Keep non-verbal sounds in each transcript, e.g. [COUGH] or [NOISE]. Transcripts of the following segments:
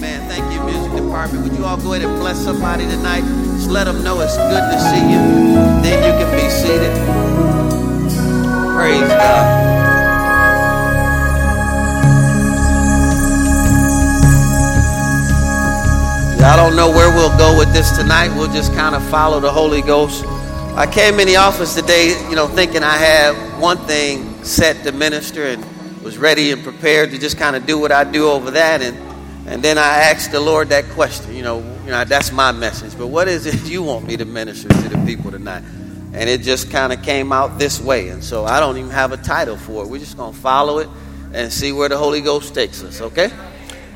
Amen. Thank you, music department. Would you all go ahead and bless somebody tonight? Just let them know it's good to see you. Then you can be seated. Praise God. I don't know where we'll go with this tonight. We'll just kind of follow the Holy Ghost. I came in the office today, you know, thinking I had one thing set to minister and was ready and prepared to just kind of do what I do over that. And, and then I asked the Lord that question, you know, you know, that's my message. But what is it [LAUGHS] you want me to minister to the people tonight? And it just kind of came out this way. And so I don't even have a title for it. We're just going to follow it and see where the Holy Ghost takes us, okay?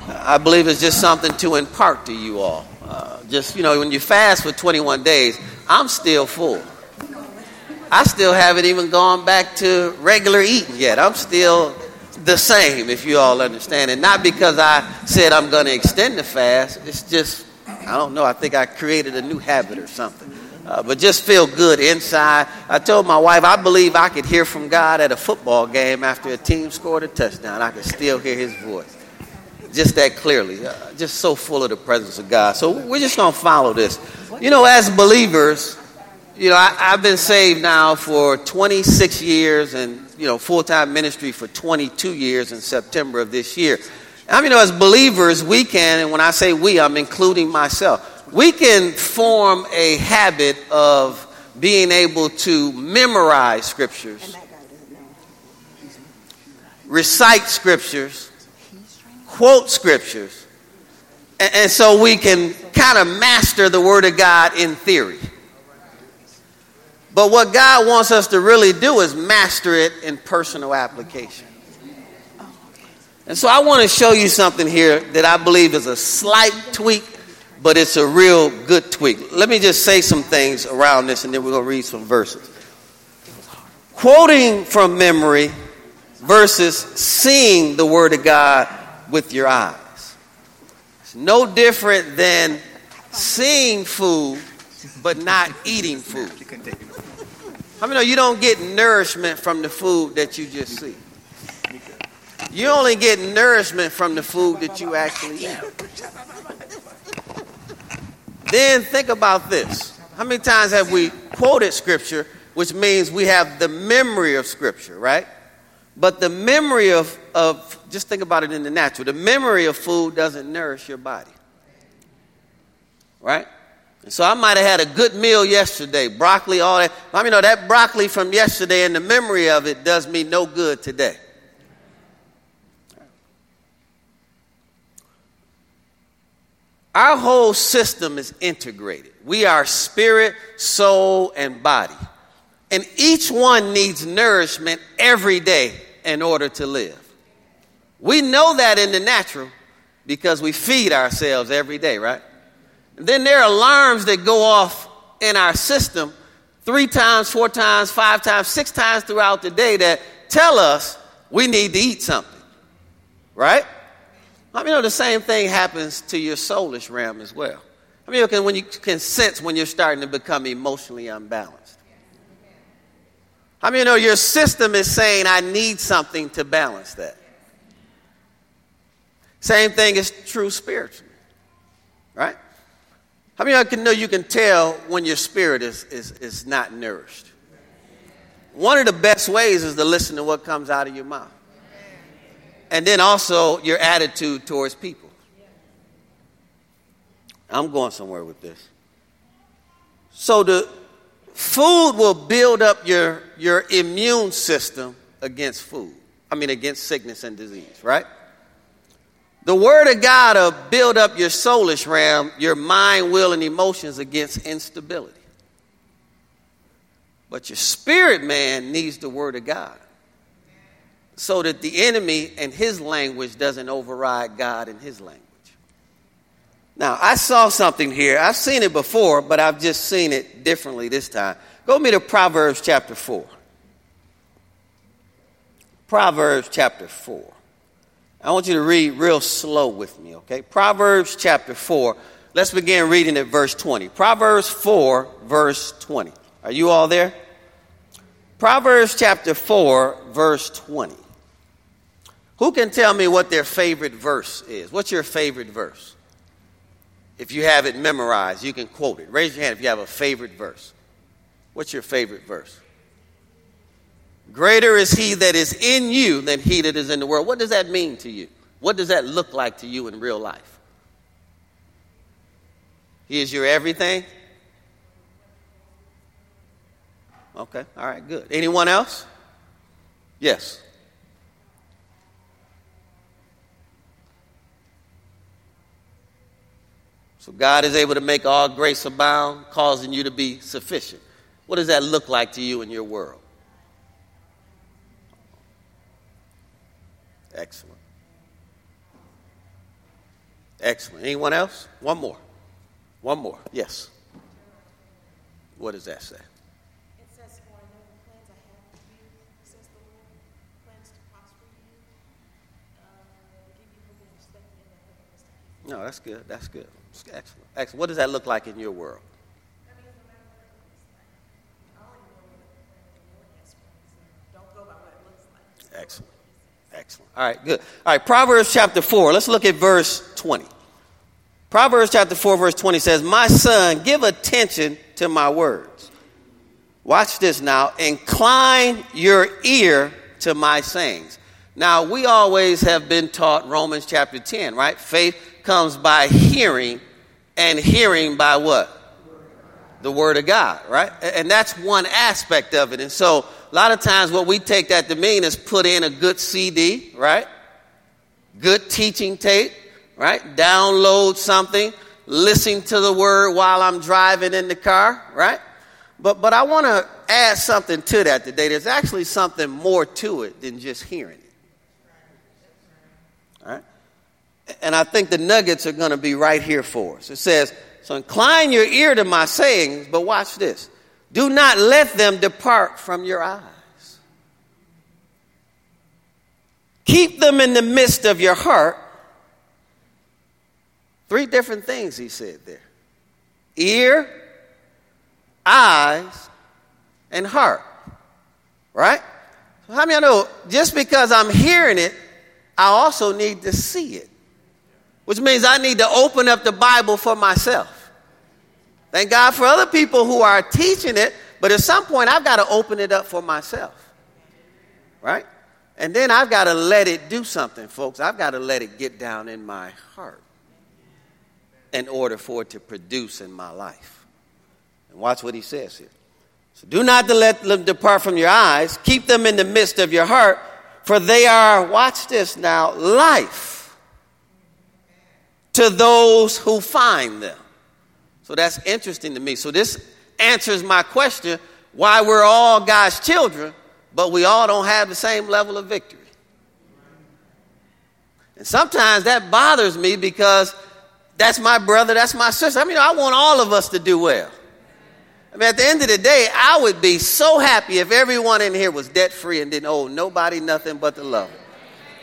I believe it's just something to impart to you all. Uh, just, you know, when you fast for 21 days, I'm still full. I still haven't even gone back to regular eating yet. I'm still the same, if you all understand. it. not because I said I'm going to extend the fast. It's just, I don't know, I think I created a new habit or something. Uh, but just feel good inside. I told my wife, I believe I could hear from God at a football game after a team scored a touchdown. I could still hear his voice just that clearly. Uh, just so full of the presence of God. So we're just going to follow this. You know, as believers, you know, I, have been saved now for 26 years and, you know, full time ministry for 22 years in September of this year. I mean, you know, as believers, we can, and when I say we, I'm including myself, we can form a habit of being able to memorize scriptures, recite scriptures, quote scriptures. And, and so we can kind of master the Word of God in theory. But what God wants us to really do is master it in personal application. And so I want to show you something here that I believe is a slight tweak, but it's a real good tweak. Let me just say some things around this and then we're going to read some verses. Quoting from memory versus seeing the Word of God with your eyes. It's no different than seeing food but not eating food. I mean, you don't get nourishment from the food that you just see. You only get nourishment from the food that you actually eat. Then think about this. How many times have we quoted scripture, which means we have the memory of scripture, right? But the memory of, of, just think about it in the natural, the memory of food doesn't nourish your body. Right? So I might have had a good meal yesterday, broccoli, all that. I mean, know that broccoli from yesterday and the memory of it does me no good today. Our whole system is integrated. We are spirit, soul, and body. And each one needs nourishment every day in order to live. We know that in the natural because we feed ourselves every day, right? Then there are alarms that go off in our system three times, four times, five times, six times throughout the day that tell us we need to eat something, right? I mean, you know, the same thing happens to your soulish realm as well. I mean, when you can sense when you're starting to become emotionally unbalanced. I mean, you know, your system is saying, I need something to balance that. Same thing is true spiritually, right? How many of you can know you can tell when your spirit is, is, is not nourished? One of the best ways is to listen to what comes out of your mouth. And then also your attitude towards people. I'm going somewhere with this. So the food will build up your, your immune system against food. I mean against sickness and disease, right? The word of God will build up your soulish realm, your mind, will, and emotions against instability. But your spirit man needs the word of God so that the enemy and his language doesn't override God and his language. Now, I saw something here. I've seen it before, but I've just seen it differently this time. Go me to Proverbs chapter 4. Proverbs chapter 4. I want you to read real slow with me, okay? Proverbs chapter 4. Let's begin reading at verse 20. Proverbs 4, verse 20. Are you all there? Proverbs chapter 4, verse 20. Who can tell me what their favorite verse is? What's your favorite verse? If you have it memorized, you can quote it. Raise your hand if you have a favorite verse. What's your favorite verse? Greater is he that is in you than he that is in the world. What does that mean to you? What does that look like to you in real life? He is your everything? Okay, all right, good. Anyone else? Yes. So God is able to make all grace abound, causing you to be sufficient. What does that look like to you in your world? Excellent. Excellent. Anyone else? One more. One more. Yes. What does that say? No, that's good. That's good. Excellent. Excellent. What does that look like in your world? Excellent. Excellent. All right, good. All right, Proverbs chapter 4. Let's look at verse 20. Proverbs chapter 4, verse 20 says, My son, give attention to my words. Watch this now. Incline your ear to my sayings. Now, we always have been taught Romans chapter 10, right? Faith comes by hearing, and hearing by what? The Word of God, right? And that's one aspect of it. And so, a lot of times, what we take that to mean is put in a good CD, right? Good teaching tape, right? Download something, listen to the Word while I'm driving in the car, right? But, but I want to add something to that today. There's actually something more to it than just hearing it. All right? And I think the nuggets are going to be right here for us. It says, So incline your ear to my sayings, but watch this. Do not let them depart from your eyes. Keep them in the midst of your heart. Three different things he said there ear, eyes, and heart. Right? So how many of you know just because I'm hearing it, I also need to see it? which means I need to open up the Bible for myself. Thank God for other people who are teaching it, but at some point I've got to open it up for myself. Right? And then I've got to let it do something, folks. I've got to let it get down in my heart in order for it to produce in my life. And watch what he says here. So do not let them depart from your eyes, keep them in the midst of your heart, for they are, watch this now, life to those who find them. So that's interesting to me. So this answers my question why we're all God's children, but we all don't have the same level of victory. And sometimes that bothers me because that's my brother, that's my sister. I mean, I want all of us to do well. I mean, at the end of the day, I would be so happy if everyone in here was debt free and didn't owe nobody nothing but the love.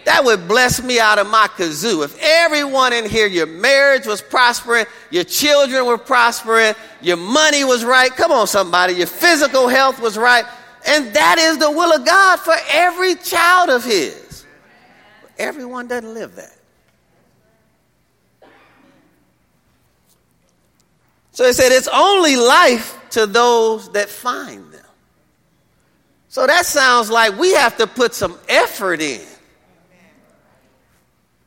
That would bless me out of my kazoo. If everyone in here, your marriage was prospering, your children were prospering, your money was right. Come on, somebody. Your physical health was right. And that is the will of God for every child of His. But everyone doesn't live that. So he said, it's only life to those that find them. So that sounds like we have to put some effort in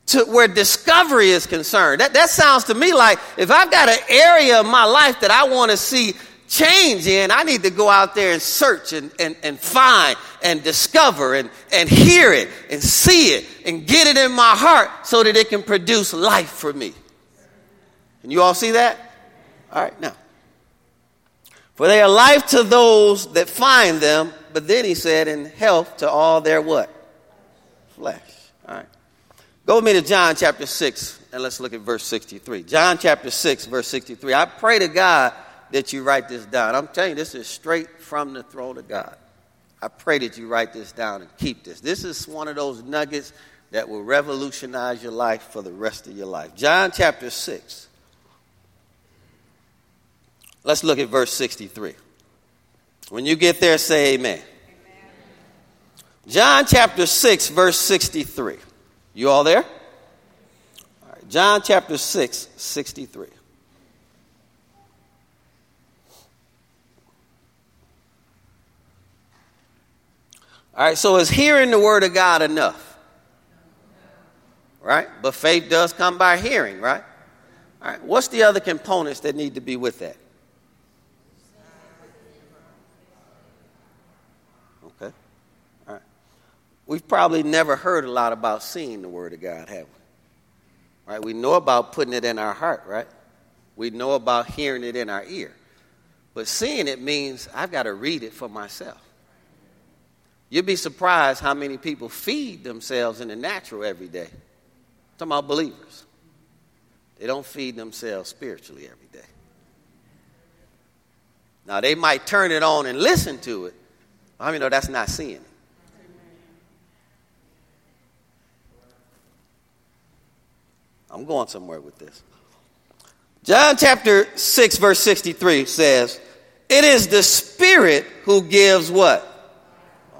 to where discovery is concerned. That, that sounds to me like if I've got an area of my life that I want to see change in, I need to go out there and search and, and, and find and discover and, and hear it and see it and get it in my heart so that it can produce life for me. And you all see that? All right, now. For they are life to those that find them, but then he said, in health to all their what? Flesh. Go with me to John chapter 6, and let's look at verse 63. John chapter 6, verse 63. I pray to God that you write this down. I'm telling you, this is straight from the throne of God. I pray that you write this down and keep this. This is one of those nuggets that will revolutionize your life for the rest of your life. John chapter 6. Let's look at verse 63. When you get there, say amen. amen. John chapter 6, verse 63. You all there? All right, John chapter 6, 63. All right, so is hearing the word of God enough? Right? But faith does come by hearing, right? All right, what's the other components that need to be with that? Okay. All right. We've probably never heard a lot about seeing the word of God, have we? Right? We know about putting it in our heart, right? We know about hearing it in our ear. But seeing it means I've got to read it for myself. You'd be surprised how many people feed themselves in the natural every day. I'm talking about believers. They don't feed themselves spiritually every day. Now, they might turn it on and listen to it. I mean, no, that's not seeing it. I'm going somewhere with this. John chapter 6, verse 63 says, It is the Spirit who gives what?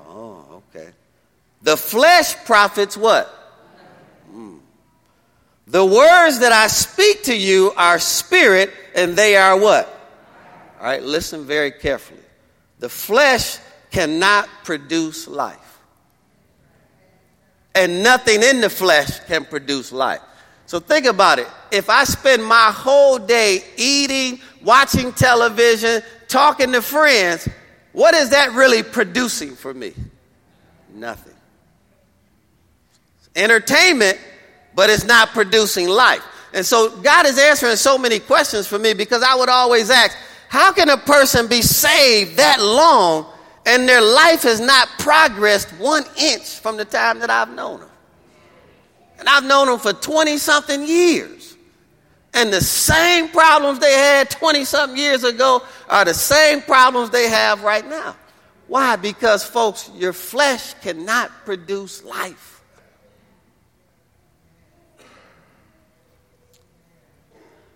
Oh, okay. The flesh profits what? Mm. The words that I speak to you are spirit and they are what? All right, listen very carefully. The flesh cannot produce life. And nothing in the flesh can produce life. So think about it. If I spend my whole day eating, watching television, talking to friends, what is that really producing for me? Nothing It's entertainment, but it's not producing life. And so God is answering so many questions for me because I would always ask, how can a person be saved that long and their life has not progressed one inch from the time that I've known them? And I've known them for 20 something years. And the same problems they had 20 something years ago are the same problems they have right now. Why? Because, folks, your flesh cannot produce life.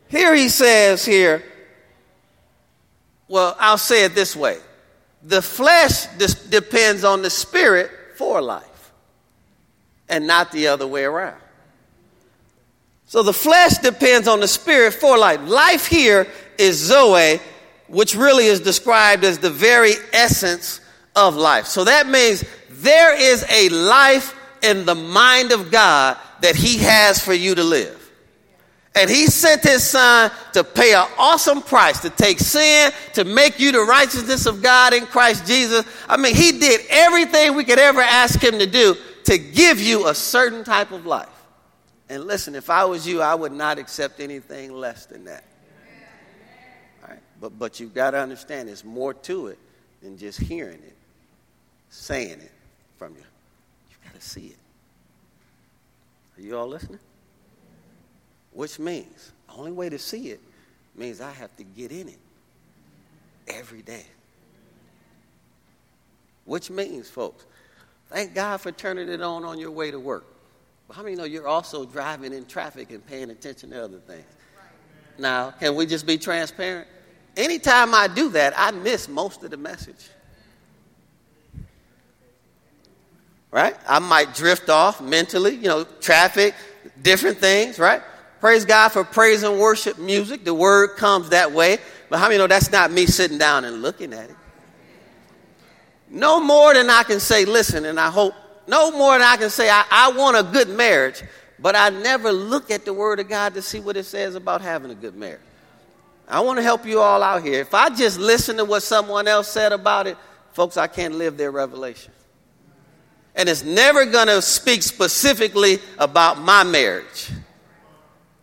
Here he says here, well, I'll say it this way. The flesh depends on the spirit for life and not the other way around. So the flesh depends on the spirit for life. Life here is Zoe, which really is described as the very essence of life. So that means there is a life in the mind of God that He has for you to live. And he sent his son to pay an awesome price to take sin, to make you the righteousness of God in Christ Jesus. I mean, he did everything we could ever ask him to do to give you a certain type of life. And listen, if I was you, I would not accept anything less than that. All right? But, but you've got to understand there's more to it than just hearing it, saying it from you. You've got to see it. Are you all listening? Which means the only way to see it means I have to get in it every day. Which means, folks, thank God for turning it on on your way to work. But how many know you're also driving in traffic and paying attention to other things? Now, can we just be transparent? Anytime I do that, I miss most of the message. Right? I might drift off mentally, you know, traffic, different things, right? Praise God for praise and worship music. The word comes that way. But how many know that's not me sitting down and looking at it? No more than I can say, listen, and I hope, no more than I can say, I, I want a good marriage, but I never look at the word of God to see what it says about having a good marriage. I want to help you all out here. If I just listen to what someone else said about it, folks, I can't live their revelation. And it's never going to speak specifically about my marriage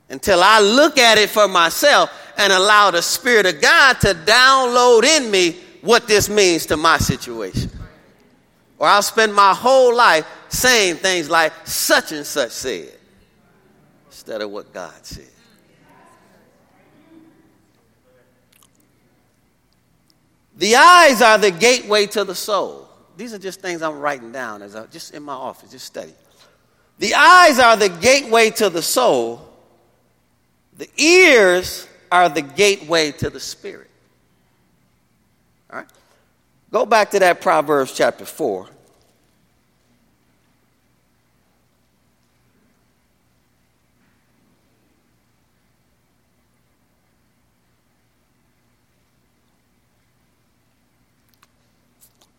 until I look at it for myself and allow the Spirit of God to download in me what this means to my situation. Or I'll spend my whole life saying things like such and such said instead of what God said. The eyes are the gateway to the soul. These are just things I'm writing down as I just in my office, just study. The eyes are the gateway to the soul. The ears are the gateway to the spirit. All right? Go back to that Proverbs chapter 4.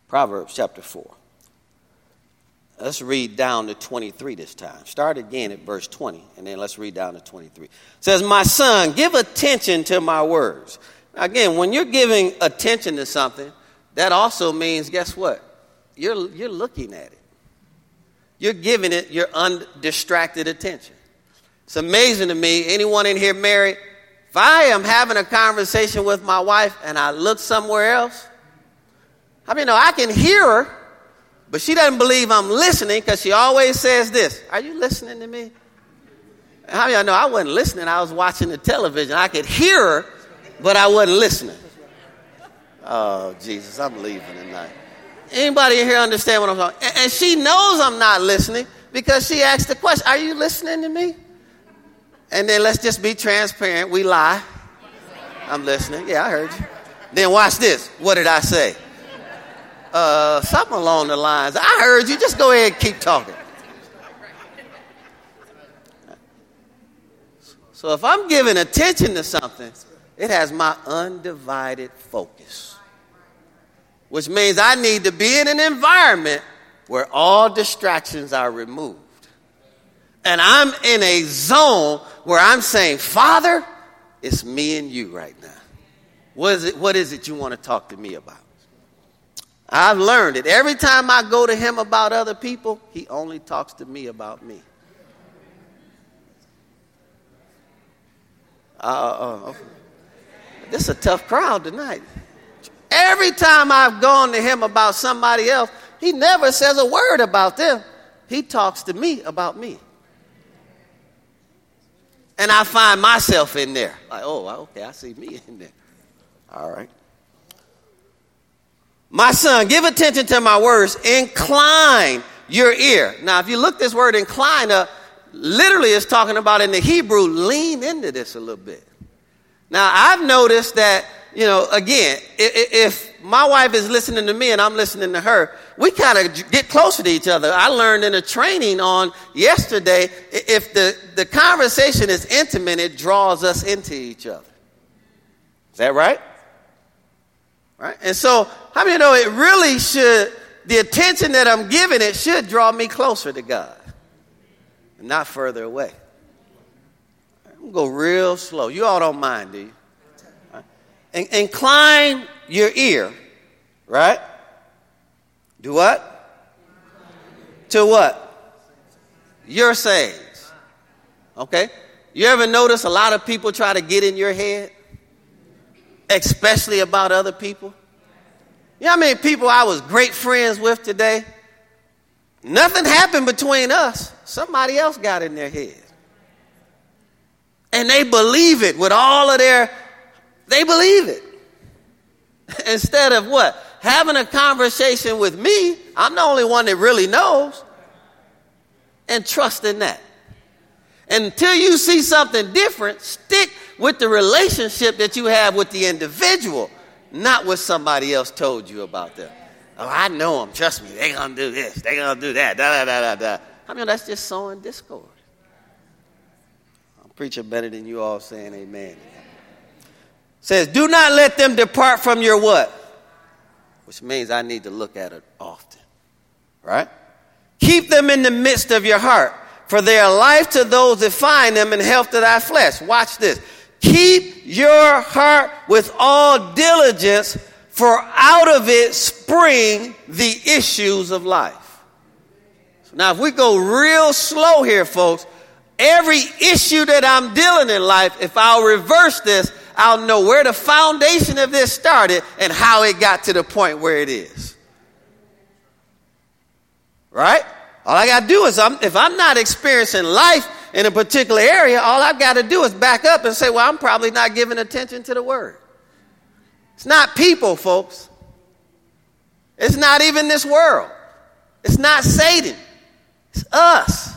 Proverbs chapter 4. Let's read down to 23 this time. Start again at verse 20, and then let's read down to 23. It says, My son, give attention to my words. Again, when you're giving attention to something, that also means, guess what? You're, you're looking at it. You're giving it your undistracted attention. It's amazing to me. Anyone in here married? If I am having a conversation with my wife and I look somewhere else, I mean, no, I can hear her, but she doesn't believe I'm listening because she always says this Are you listening to me? How of y'all know I wasn't listening? I was watching the television. I could hear her, but I wasn't listening. Oh, Jesus, I'm leaving tonight. Anybody here understand what I'm talking? And, and she knows I'm not listening because she asked the question, Are you listening to me? And then let's just be transparent. We lie. I'm listening. Yeah, I heard you. Then watch this. What did I say? Uh, something along the lines. I heard you. Just go ahead and keep talking. So if I'm giving attention to something, it has my undivided focus which means I need to be in an environment where all distractions are removed. And I'm in a zone where I'm saying, Father, it's me and you right now. What is it, what is it you want to talk to me about? I've learned it. Every time I go to him about other people, he only talks to me about me. Uh, uh, uh this is a tough crowd tonight. Every time I've gone to him about somebody else, he never says a word about them. He talks to me about me. And I find myself in there. Like, oh, okay, I see me in there. All right. My son, give attention to my words. Incline your ear. Now, if you look this word incline up, literally it's talking about in the Hebrew, lean into this a little bit. Now, I've noticed that you know, again, if my wife is listening to me and I'm listening to her, we kind of get closer to each other. I learned in a training on yesterday, if the, the conversation is intimate, it draws us into each other. Is that right? Right? And so, how many know it really should, the attention that I'm giving it should draw me closer to God not further away. I'm going to go real slow. You all don't mind, do you? incline your ear, right? Do what? To what? Your sayings. Okay? You ever notice a lot of people try to get in your head? Especially about other people? You know how many people I was great friends with today? Nothing happened between us. Somebody else got in their head. And they believe it with all of their they believe it. [LAUGHS] Instead of what? Having a conversation with me, I'm the only one that really knows, and trust in that. Until you see something different, stick with the relationship that you have with the individual, not what somebody else told you about them. Oh, I know them. Trust me. They're going to do this. They're going to do that. Da, da, da, da, da. I mean, that's just sowing discord. I'm preaching better than you all saying amen says, Do not let them depart from your what? Which means I need to look at it often. Right? Keep them in the midst of your heart, for they are life to those that find them and health to thy flesh. Watch this. Keep your heart with all diligence, for out of it spring the issues of life. Now, if we go real slow here, folks, every issue that I'm dealing in life, if I'll reverse this, I'll know where the foundation of this started and how it got to the point where it is. Right? All I got to do is, I'm, if I'm not experiencing life in a particular area, all I've got to do is back up and say, well, I'm probably not giving attention to the word. It's not people, folks. It's not even this world. It's not Satan. It's us.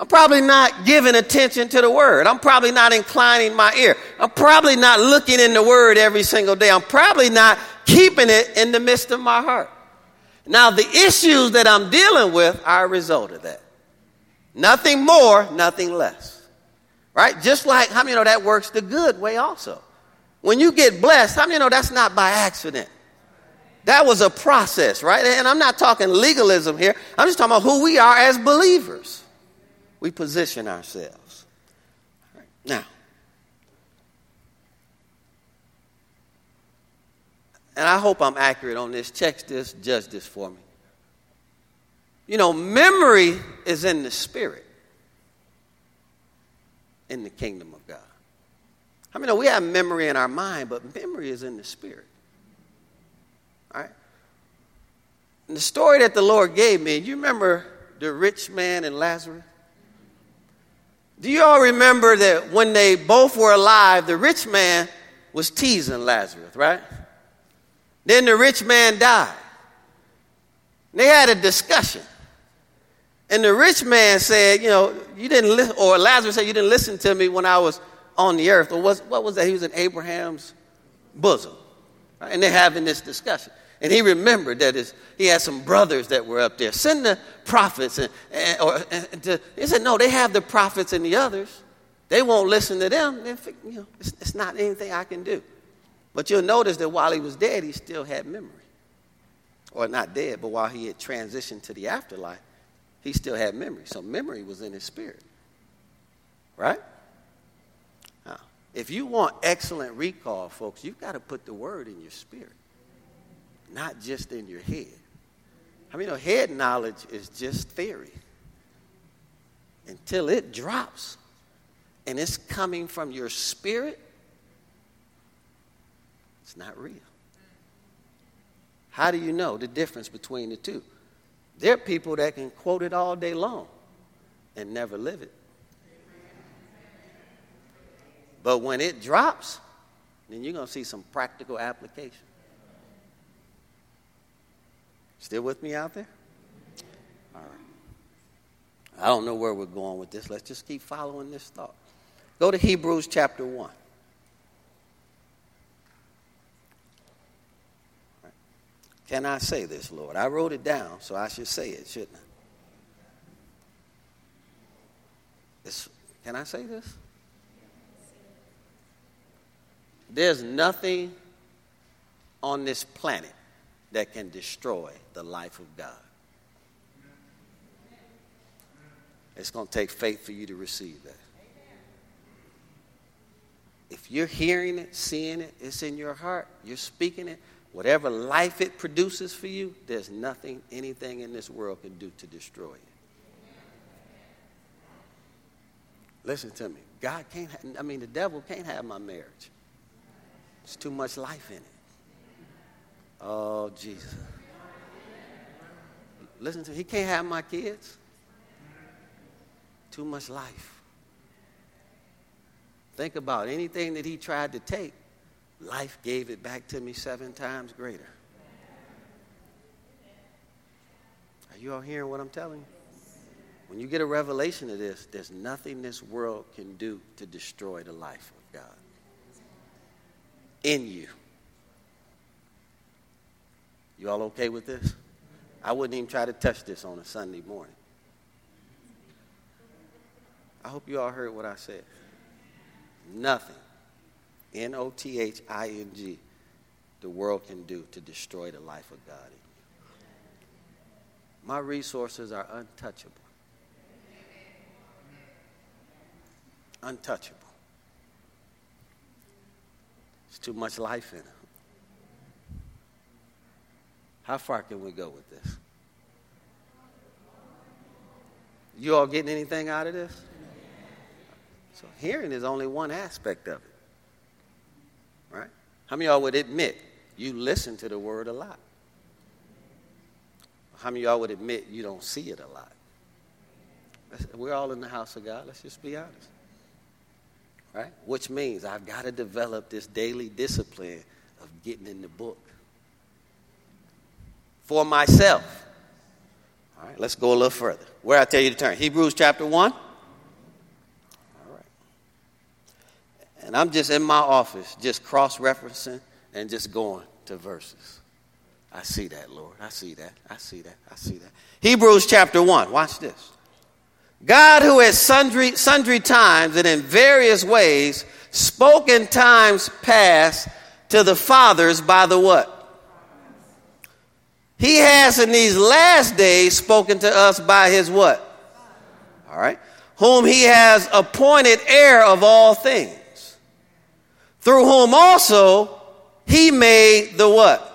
I'm probably not giving attention to the word. I'm probably not inclining my ear. I'm probably not looking in the word every single day. I'm probably not keeping it in the midst of my heart. Now, the issues that I'm dealing with are a result of that. Nothing more, nothing less. Right? Just like, how many know that works the good way also? When you get blessed, how many know that's not by accident? That was a process, right? And I'm not talking legalism here. I'm just talking about who we are as believers. We position ourselves. Now, and I hope I'm accurate on this. Check this, judge this for me. You know, memory is in the spirit, in the kingdom of God. I mean, we have memory in our mind, but memory is in the spirit. All right? And the story that the Lord gave me, you remember the rich man and Lazarus? Do you all remember that when they both were alive, the rich man was teasing Lazarus, right? Then the rich man died. They had a discussion. And the rich man said, You know, you didn't listen, or Lazarus said, You didn't listen to me when I was on the earth. Or what was that? He was in Abraham's bosom. Right? And they're having this discussion. And he remembered that his, he had some brothers that were up there. Send the prophets. And, and or, and to, he said, No, they have the prophets and the others. They won't listen to them. You know, it's, it's not anything I can do. But you'll notice that while he was dead, he still had memory. Or not dead, but while he had transitioned to the afterlife, he still had memory. So memory was in his spirit. Right? Now, if you want excellent recall, folks, you've got to put the word in your spirit not just in your head. I mean, you know, head knowledge is just theory until it drops and it's coming from your spirit. It's not real. How do you know the difference between the two? There are people that can quote it all day long and never live it. But when it drops, then you're going to see some practical application. Still with me out there? All right. I don't know where we're going with this. Let's just keep following this thought. Go to Hebrews chapter 1. Can I say this, Lord? I wrote it down, so I should say it, shouldn't I? It's, can I say this? There's nothing on this planet that can destroy the life of God. It's going to take faith for you to receive that. If you're hearing it, seeing it, it's in your heart, you're speaking it, whatever life it produces for you, there's nothing, anything in this world can do to destroy it. Listen to me. God can't, I mean, the devil can't have my marriage. There's too much life in it. Oh, Jesus. Listen to. He can't have my kids. Too much life. Think about anything that he tried to take, life gave it back to me seven times greater. Are you all hearing what I'm telling you? When you get a revelation of this, there's nothing this world can do to destroy the life of God in you. You all okay with this? I wouldn't even try to touch this on a Sunday morning. I hope you all heard what I said. Nothing, N O T H I N G, the world can do to destroy the life of God in you. My resources are untouchable. Untouchable. There's too much life in them. How far can we go with this? You all getting anything out of this? So hearing is only one aspect of it. Right? How many of y'all would admit you listen to the word a lot? How many of y'all would admit you don't see it a lot? We're all in the house of God. Let's just be honest. Right? Which means I've got to develop this daily discipline of getting in the book for myself. All right, let's go a little further. Where I tell you to turn. Hebrews chapter 1. All right. And I'm just in my office, just cross referencing and just going to verses. I see that, Lord. I see that. I see that. I see that. Hebrews chapter 1. Watch this. God, who has sundry, sundry times and in various ways spoke in times past to the fathers by the what? He has in these last days spoken to us by his what? All right. Whom he has appointed heir of all things, through whom also he made the what?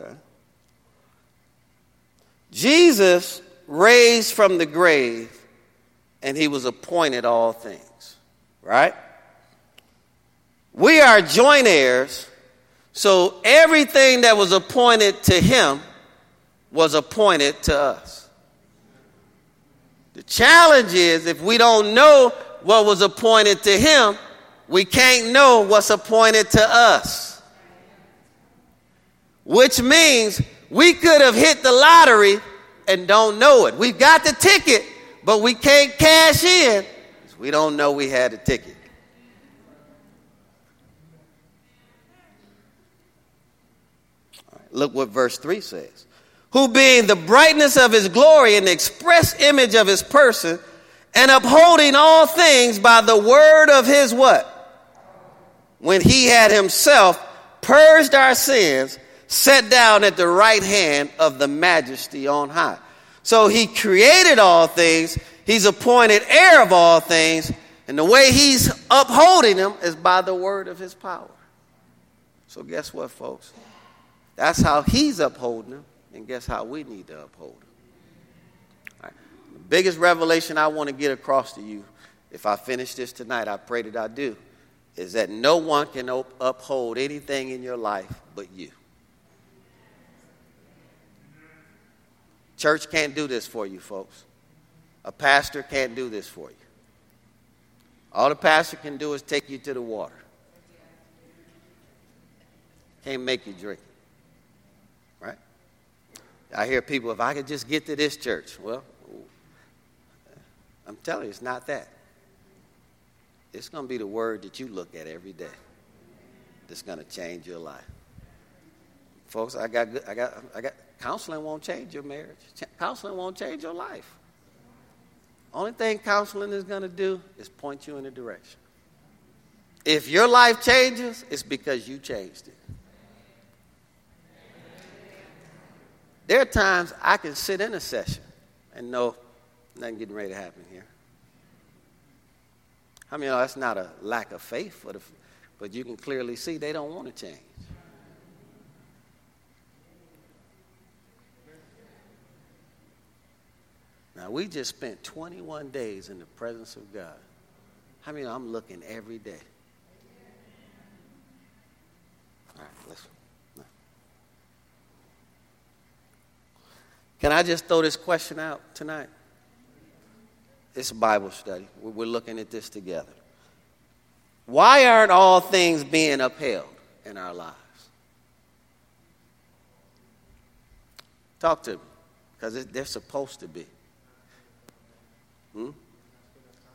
Okay. Jesus raised from the grave and he was appointed all things. Right? We are joint heirs, so everything that was appointed to him was appointed to us. The challenge is if we don't know what was appointed to him, we can't know what's appointed to us. Which means we could have hit the lottery and don't know it. We've got the ticket, but we can't cash in because we don't know we had a ticket. Look what verse 3 says. Who being the brightness of his glory and the express image of his person, and upholding all things by the word of his what? When he had himself purged our sins, sat down at the right hand of the majesty on high. So he created all things, he's appointed heir of all things, and the way he's upholding them is by the word of his power. So, guess what, folks? That's how he's upholding them, and guess how we need to uphold them? Right. The biggest revelation I want to get across to you, if I finish this tonight, I pray that I do, is that no one can op- uphold anything in your life but you. Church can't do this for you, folks. A pastor can't do this for you. All the pastor can do is take you to the water. Can't make you drink. I hear people, if I could just get to this church. Well, I'm telling you, it's not that. It's going to be the word that you look at every day that's going to change your life. Folks, I got, I got, I got, counseling won't change your marriage. Counseling won't change your life. Only thing counseling is going to do is point you in a direction. If your life changes, it's because you changed it. There are times I can sit in a session and know nothing getting ready to happen here. I mean, that's not a lack of faith, but, if, but you can clearly see they don't want to change. Now, we just spent 21 days in the presence of God. I mean, I'm looking every day? All right, listen. Can I just throw this question out tonight? It's a Bible study. We're looking at this together. Why aren't all things being upheld in our lives? Talk to me, because they're supposed to be. Hmm?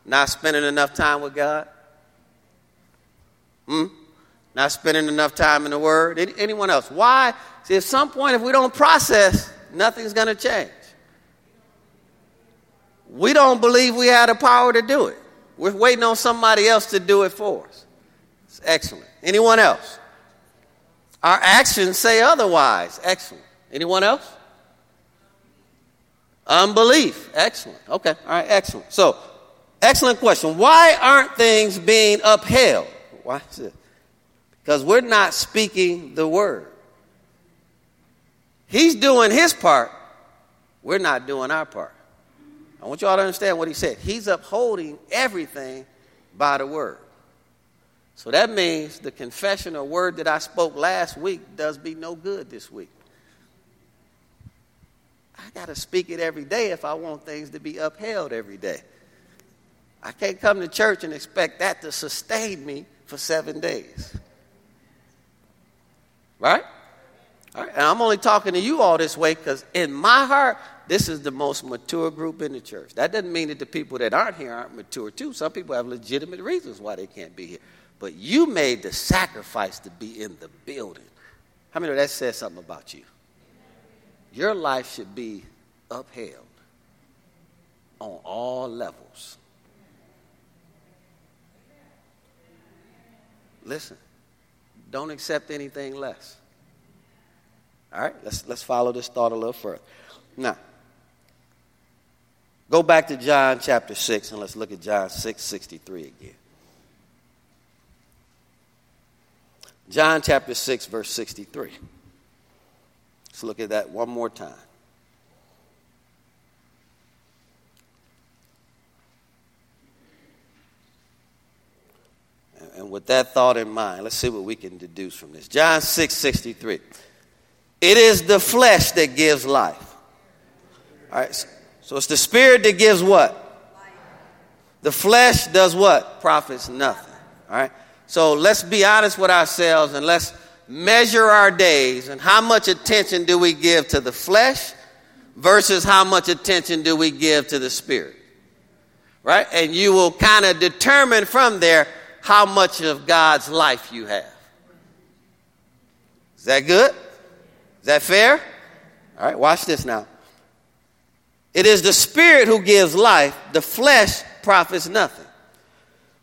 Not spending enough time with God? Hmm? Not spending enough time in the Word? Anyone else? Why? See, at some point, if we don't process, nothing's going to change. We don't believe we have the power to do it. We're waiting on somebody else to do it for us. It's excellent. Anyone else? Our actions say otherwise. Excellent. Anyone else? Unbelief. Excellent. Okay. All right. Excellent. So, excellent question. Why aren't things being upheld? Why is it? Because we're not speaking the word. He's doing his part. We're not doing our part. I want you all to understand what he said. He's upholding everything by the word. So that means the confession or word that I spoke last week does be no good this week. I got to speak it every day if I want things to be upheld every day. I can't come to church and expect that to sustain me for seven days. Right? And I'm only talking to you all this way because in my heart, this is the most mature group in the church. That doesn't mean that the people that aren't here aren't mature too. Some people have legitimate reasons why they can't be here. But you made the sacrifice to be in the building. How many of that says something about you? Your life should be upheld on all levels. Listen, don't accept anything less. All right, let's, let's follow this thought a little further. Now, go back to John chapter 6 and let's look at John 6 63 again. John chapter 6, verse 63. Let's look at that one more time. And with that thought in mind, let's see what we can deduce from this. John 6 63. It is the flesh that gives life. All right. So it's the spirit that gives what? The flesh does what? Profits nothing. All right. So let's be honest with ourselves and let's measure our days and how much attention do we give to the flesh versus how much attention do we give to the spirit. Right? And you will kind of determine from there how much of God's life you have. Is that good? Is that fair? All right, watch this now. It is the spirit who gives life, the flesh profits nothing.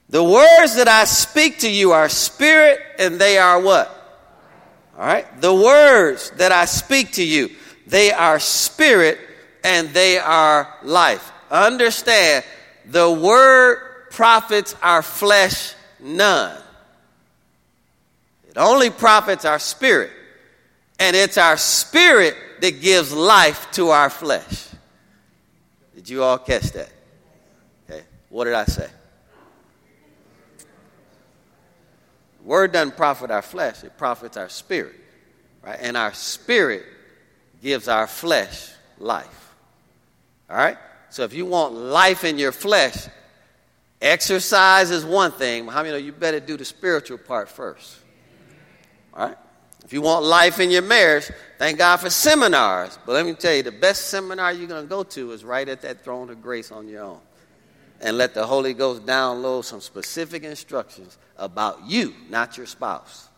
The words that I speak to you are spirit and they are what? All right? The words that I speak to you, they are spirit and they are life. Understand, the word profits our flesh none. It only profits our spirit. And it's our spirit that gives life to our flesh. Did you all catch that? Okay. What did I say? Word doesn't profit our flesh, it profits our spirit. Right? And our spirit gives our flesh life. All right? So if you want life in your flesh, exercise is one thing. How many know you better do the spiritual part first? All right? If you want life in your marriage, thank God for seminars. But let me tell you, the best seminar you're going to go to is right at that throne of grace on your own. And let the Holy Ghost download some specific instructions about you, not your spouse.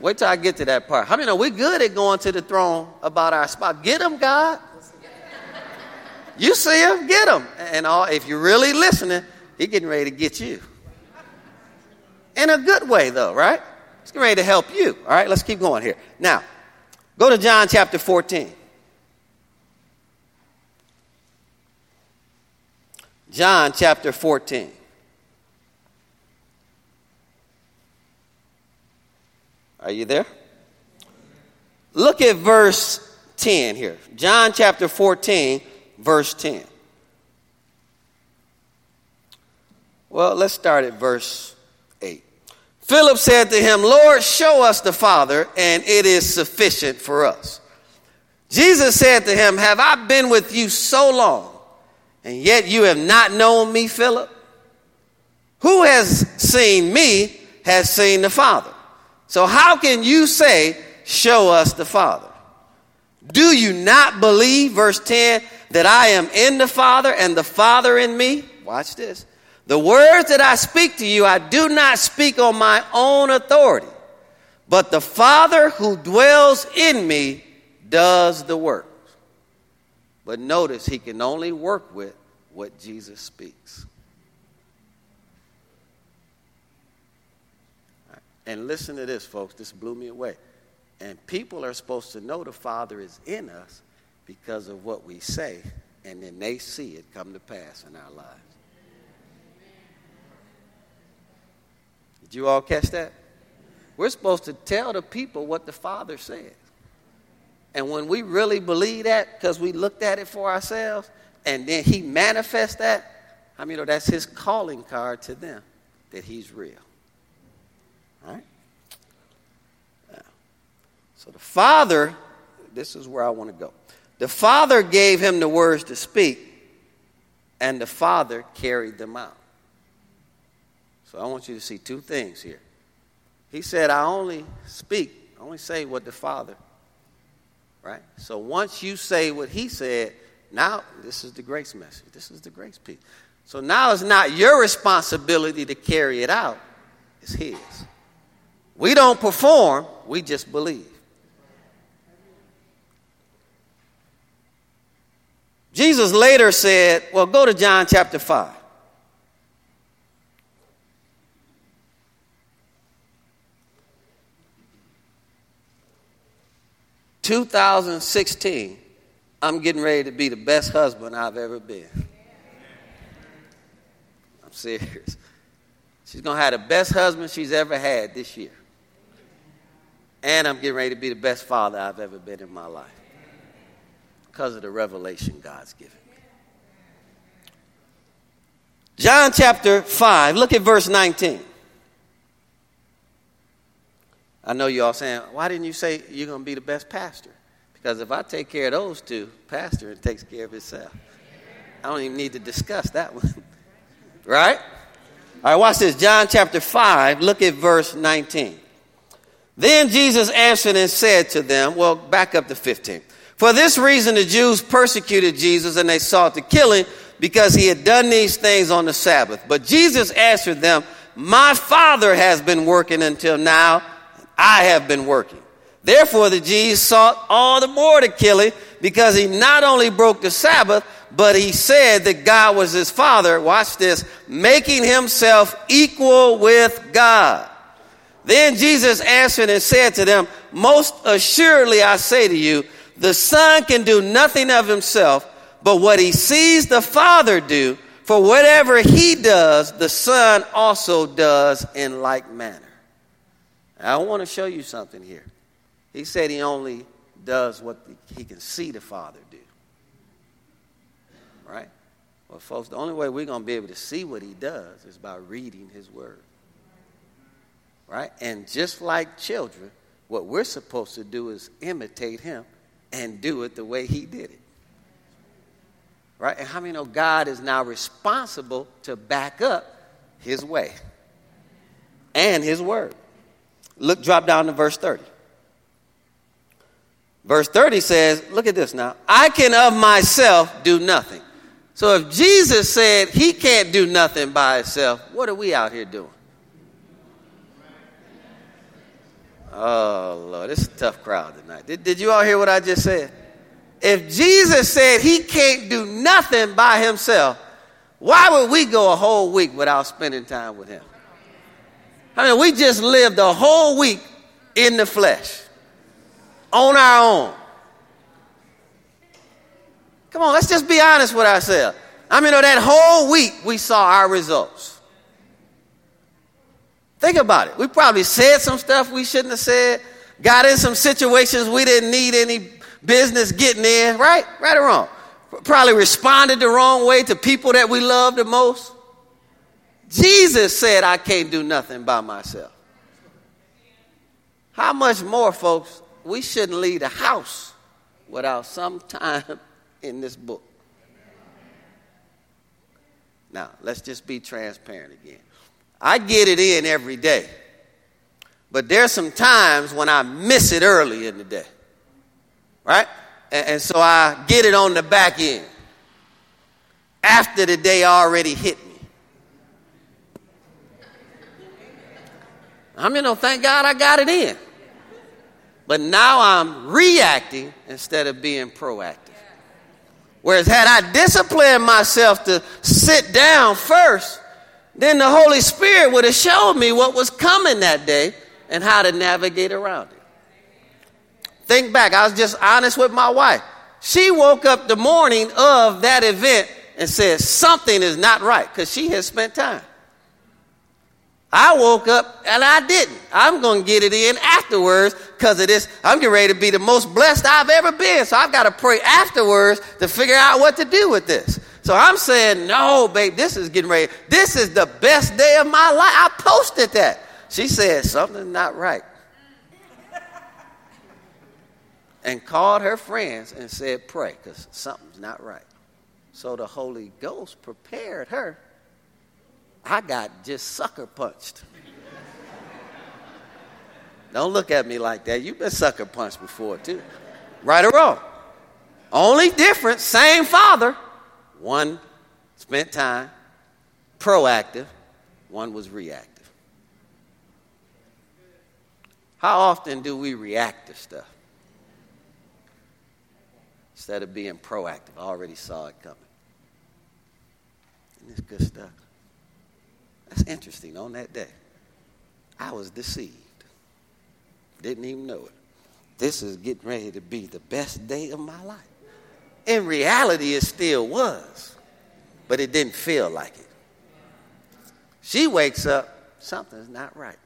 Wait till I get to that part. How many know we're good at going to the throne about our spouse? Get them, God. You see him, get him. And all, if you're really listening, he's getting ready to get you. In a good way, though, right? He's getting ready to help you. All right, let's keep going here. Now, go to John chapter 14. John chapter 14. Are you there? Look at verse 10 here. John chapter 14, verse 10. Well, let's start at verse 8. Philip said to him, Lord, show us the Father, and it is sufficient for us. Jesus said to him, Have I been with you so long, and yet you have not known me, Philip? Who has seen me has seen the Father. So, how can you say, Show us the Father? Do you not believe, verse 10, that I am in the Father and the Father in me? Watch this. The words that I speak to you, I do not speak on my own authority, but the Father who dwells in me does the work. But notice, he can only work with what Jesus speaks. And listen to this, folks. This blew me away. And people are supposed to know the Father is in us because of what we say, and then they see it come to pass in our lives. Did you all catch that? We're supposed to tell the people what the Father says. And when we really believe that, because we looked at it for ourselves, and then He manifests that, I mean, that's His calling card to them that He's real. Right? So the Father, this is where I want to go. The Father gave him the words to speak, and the Father carried them out. So I want you to see two things here. He said, I only speak, I only say what the Father, right? So once you say what he said, now this is the grace message. This is the grace piece. So now it's not your responsibility to carry it out, it's his. We don't perform, we just believe. Jesus later said, well, go to John chapter 5. 2016, I'm getting ready to be the best husband I've ever been. I'm serious. She's going to have the best husband she's ever had this year. And I'm getting ready to be the best father I've ever been in my life because of the revelation God's given me. John chapter 5, look at verse 19. I know you all saying, why didn't you say you're going to be the best pastor? Because if I take care of those two, pastor takes care of himself. I don't even need to discuss that one. [LAUGHS] right? All right, watch this. John chapter 5, look at verse 19. Then Jesus answered and said to them, well, back up to 15. For this reason, the Jews persecuted Jesus and they sought to kill him because he had done these things on the Sabbath. But Jesus answered them, My Father has been working until now. I have been working. Therefore, the Jews sought all the more to kill him because he not only broke the Sabbath, but he said that God was his Father. Watch this, making himself equal with God. Then Jesus answered and said to them, Most assuredly I say to you, the Son can do nothing of himself, but what he sees the Father do, for whatever he does, the Son also does in like manner. I want to show you something here. He said he only does what he can see the Father do. Right? Well, folks, the only way we're going to be able to see what he does is by reading his word right? And just like children, what we're supposed to do is imitate him and do it the way he did it. Right? And how many know God is now responsible to back up his way and his word? Look, drop down to verse 30. Verse 30 says, look at this now. I can of myself do nothing. So if Jesus said he can't do nothing by himself, what are we out here doing? Oh, Lord, is a tough crowd tonight. Did, did you all hear what I just said? If Jesus said he can't do nothing by himself, why would we go a whole week without spending time with him? I mean, we just lived a whole week in the flesh, on our own. Come on, let's just be honest with ourselves. I mean, that whole week we saw our results. Think about it. We probably said some stuff we shouldn't have said, got in some situations we didn't need any business getting in, right? Right or wrong? Probably responded the wrong way to people that we love the most. Jesus said, I can't do nothing by myself. How much more, folks, we shouldn't leave the house without some time [LAUGHS] in this book. Now, let's just be transparent again. I get it in every day. But there's some times when I miss it early in the day. Right? And, and so I get it on the back end. After the day already hit me. I mean, oh, thank God I got it in. But now I'm reacting instead of being proactive. Whereas, had I disciplined myself to sit down first, then the Holy Spirit would have showed me what was coming that day and how to navigate around it. Think back, I was just honest with my wife. She woke up the morning of that event and said, Something is not right because she had spent time. I woke up and I didn't. I'm going to get it in afterwards because of this. I'm getting ready to be the most blessed I've ever been. So I've got to pray afterwards to figure out what to do with this. So I'm saying, no, babe, this is getting ready. This is the best day of my life. I posted that. She said, something's not right. and called her friends and said, pray, because something's not right. So the Holy Ghost prepared her. I got just sucker punched. Don't look at me like that. You've been sucker punched before, too. Right or wrong? Only difference, same father. One spent time, proactive, one was reactive. How often do we react to stuff instead of being proactive? I already saw it coming. And good stuff. That's interesting. On that day, I was deceived. Didn't even know it. this is getting ready to be the best day of my life. In reality, it still was, but it didn't feel like it. She wakes up, something's not right.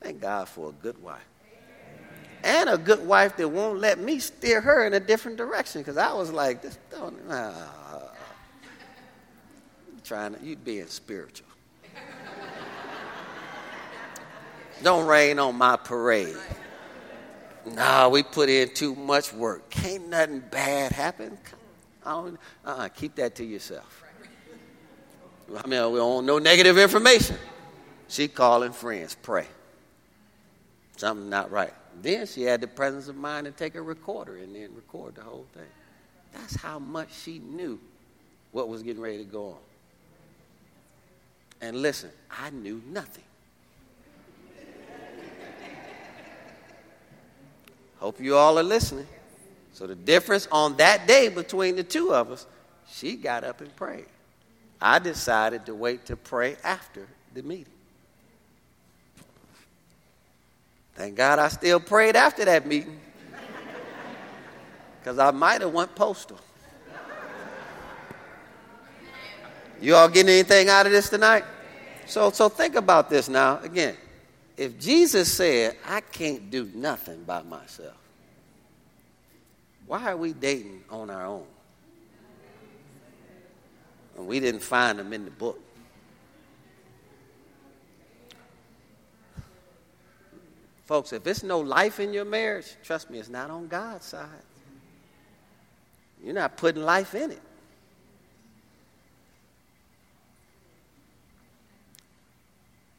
Thank God for a good wife. And a good wife that won't let me steer her in a different direction because I was like, this don't, trying to, you being spiritual. don't rain on my parade. Nah, we put in too much work. Can't nothing bad happen. Uh-uh, keep that to yourself. I mean, we don't no negative information. She calling friends, pray. Something not right. Then she had the presence of mind to take a recorder and then record the whole thing. That's how much she knew what was getting ready to go on. And listen, I knew nothing. Hope you all are listening. So, the difference on that day between the two of us, she got up and prayed. I decided to wait to pray after the meeting. Thank God I still prayed after that meeting. Because I might have went postal. You all getting anything out of this tonight? So, so think about this now. Again, if Jesus said, I can't do nothing by myself, why are we dating on our own? And we didn't find them in the book. Folks, if it's no life in your marriage, trust me, it's not on God's side. You're not putting life in it.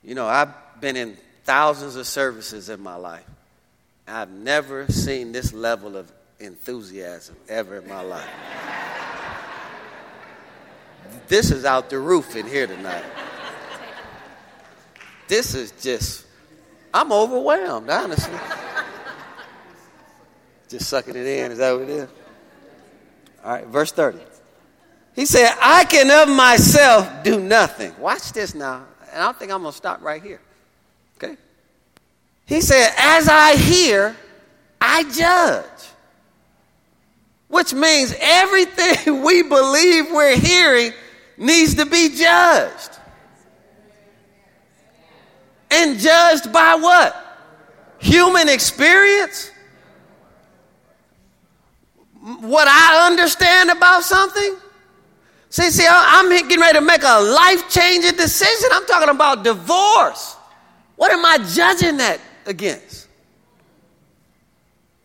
You know, I've been in thousands of services in my life. I've never seen this level of enthusiasm ever in my life. this is out the roof in here tonight. This is just I'm overwhelmed, honestly. Just sucking it in. Is that what it is? All right, verse 30. He said, I can of myself do nothing. Watch this now. And I think I'm going to stop right here. Okay? He said, As I hear, I judge. Which means everything [LAUGHS] we believe we're hearing needs to be judged. And judged by what? Human experience? What I understand about something? See, see, I'm getting ready to make a life changing decision. I'm talking about divorce. What am I judging that against?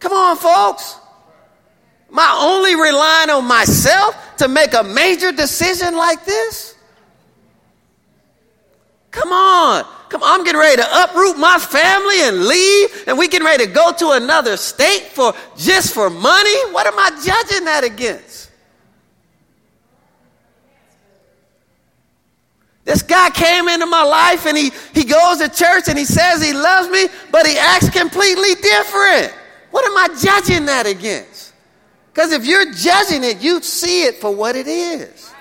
Come on, folks. Am I only relying on myself to make a major decision like this? Come on. Come on, I'm getting ready to uproot my family and leave, and we getting ready to go to another state for just for money. What am I judging that against? This guy came into my life and he, he goes to church and he says he loves me, but he acts completely different. What am I judging that against? Because if you're judging it, you see it for what it is.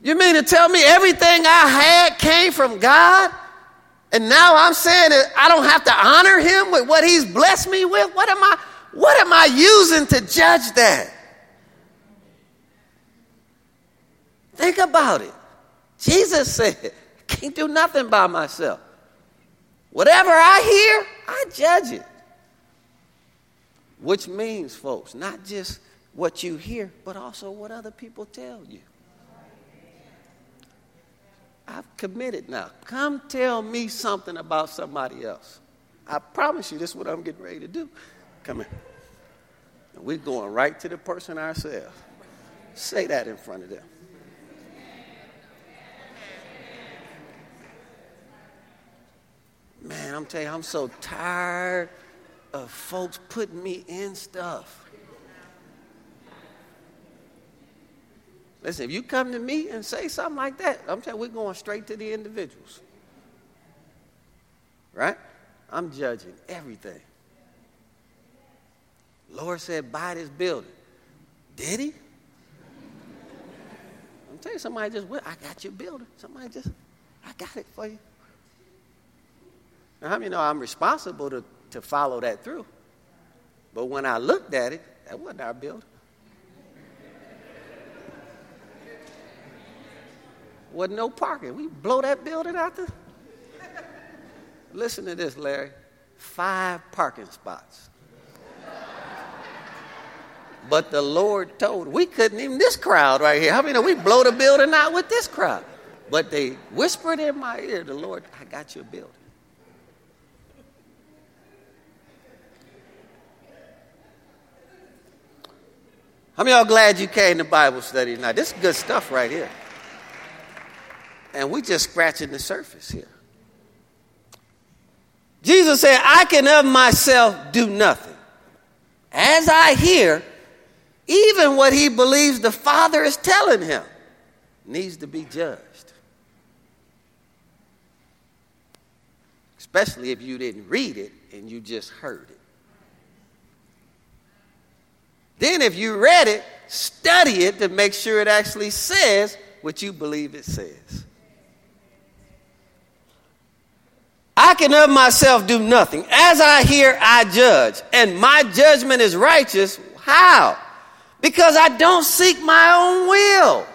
You mean to tell me everything I had came from God? And now I'm saying that I don't have to honor him with what he's blessed me with? What am I what am I using to judge that? Think about it. Jesus said, can't do nothing by myself. Whatever I hear, I judge it. Which means, folks, not just what you hear, but also what other people tell you. I've committed now. Come tell me something about somebody else. I promise you, this is what I'm getting ready to do. Come here. And we're going right to the person ourselves. Say that in front of them. Man, I'm telling you, I'm so tired of folks putting me in stuff. Listen, if you come to me and say something like that, I'm telling you, we're going straight to the individuals. Right? I'm judging everything. Lord said, buy this building. Did he? I'm telling you, somebody just went, I got your building. Somebody just, I got it for you. Now, how many know I'm responsible to, to follow that through? But when I looked at it, that wasn't our building. Wasn't no parking. We blow that building out there. Listen to this, Larry. Five parking spots. But the Lord told, we couldn't even, this crowd right here. How many know we blow the building out with this crowd? But they whispered in my ear, the Lord, I got your building. How many y'all glad you came to Bible study tonight? This is good stuff right here. And we're just scratching the surface here. Jesus said, I can of myself do nothing. As I hear, even what he believes the Father is telling him needs to be judged. Especially if you didn't read it and you just heard it. Then, if you read it, study it to make sure it actually says what you believe it says. I can of myself do nothing. As I hear, I judge. And my judgment is righteous. How? Because I don't seek my own will,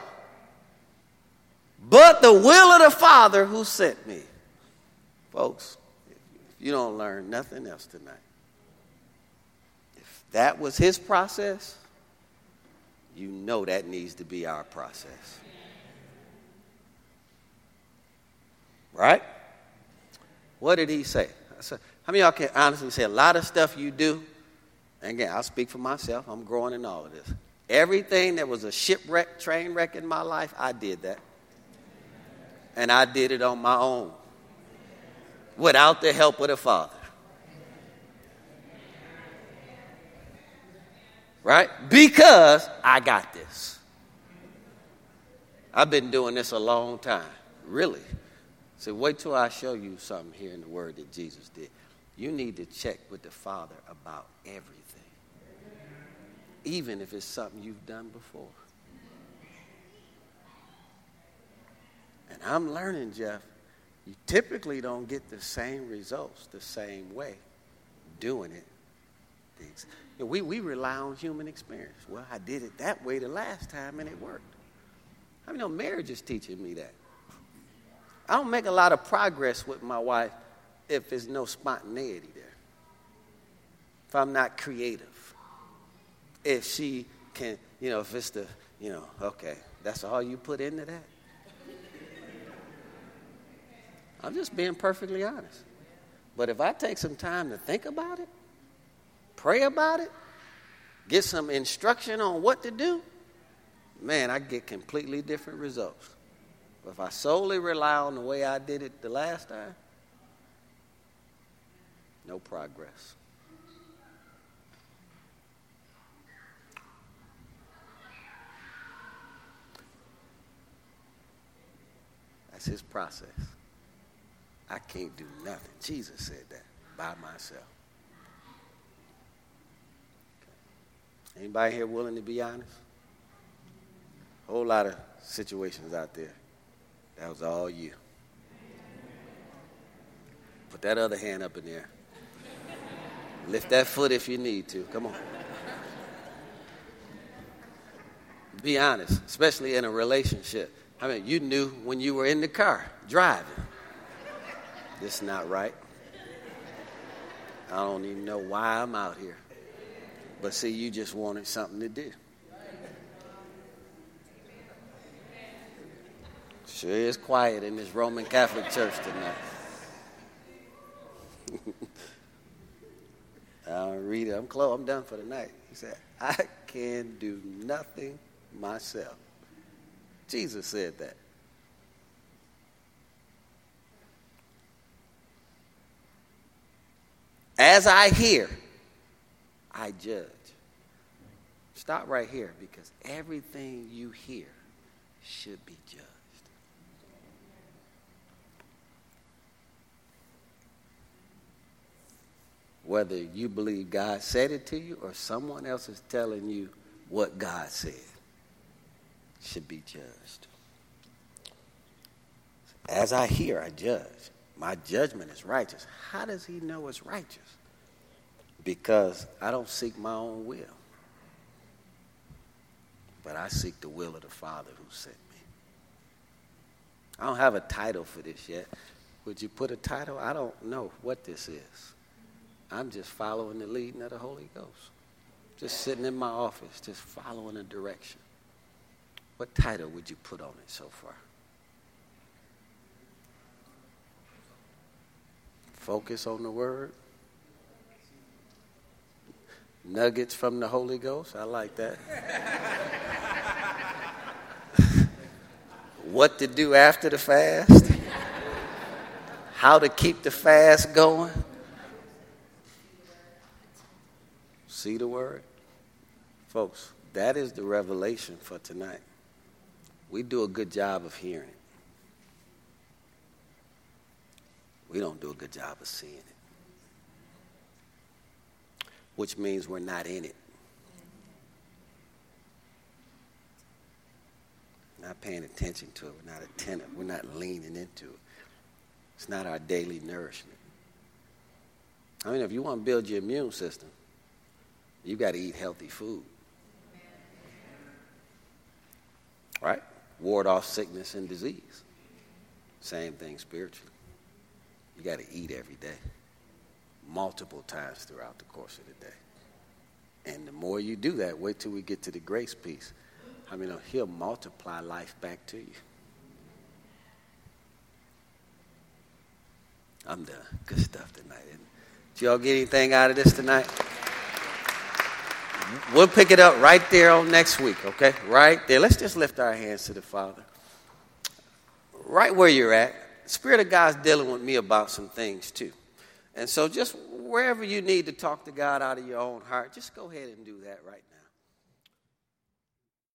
but the will of the Father who sent me. Folks, you don't learn nothing else tonight, that was his process, you know that needs to be our process. Right? What did he say? Said, How many y'all can honestly say a lot of stuff you do? Again, I'll speak for myself. I'm growing in all of this. Everything that was a shipwreck, train wreck in my life, I did that. And I did it on my own without the help of the Father. Right? Because I got this. I've been doing this a long time, really. So wait till I show you something here in the Word that Jesus did. You need to check with the Father about everything, even if it's something you've done before. And I'm learning, Jeff, you typically don't get the same results the same way doing it. We, we rely on human experience. Well, I did it that way the last time and it worked. I mean, no, marriage is teaching me that. I don't make a lot of progress with my wife if there's no spontaneity there. If I'm not creative. If she can, you know, if it's the, you know, okay, that's all you put into that. I'm just being perfectly honest. But if I take some time to think about it, pray about it, get some instruction on what to do, man, I get completely different results. But if I solely rely on the way I did it the last time, no progress. That's his process. I can't do nothing. Jesus said that by myself. Anybody here willing to be honest? A whole lot of situations out there. That was all you. Put that other hand up in there. Lift that foot if you need to. Come on. Be honest, especially in a relationship. I mean, you knew when you were in the car driving. This is not right. I don't even know why I'm out here. But see, you just wanted something to do. Sure is quiet in this Roman Catholic church tonight. I'll read it. I'm close. I'm done for the night. He said, I can do nothing myself. Jesus said that. As I hear, I judge. Stop right here because everything you hear should be judged. whether you believe God said it to you or someone else is telling you what God said, should be judged. As I hear, I judge. My judgment is righteous. How does he know it's righteous? Because I don't seek my own will, but I seek the will of the Father who sent me. I don't have a title for this yet. Would you put a title? I don't know what this is. I'm just following the leading of the Holy Ghost. Just sitting in my office, just following a direction. What title would you put on it so far? Focus on the word. Nuggets from the Holy Ghost. I like that. [LAUGHS] what to do after the fast. How to keep the fast going. See the word? Folks, that is the revelation for tonight. We do a good job of hearing it. We don't do a good job of seeing it. Which means we're not in it. Not paying attention to it. We're not attentive. We're not leaning into it. It's not our daily nourishment. I mean, if you want to build your immune system, you've got to eat healthy food. Right? Ward off sickness and disease. Same thing spiritually. You got to eat every day, multiple times throughout the course of the day. And the more you do that, wait till we get to the grace piece. I mean, he'll multiply life back to you. I'm done. Good stuff tonight. Did y'all get anything out of this tonight? We'll pick it up right there on next week, okay? Right there. Let's just lift our hands to the Father. Right where you're at, Spirit of God's dealing with me about some things too. And so just wherever you need to talk to God out of your own heart, just go ahead and do that right now.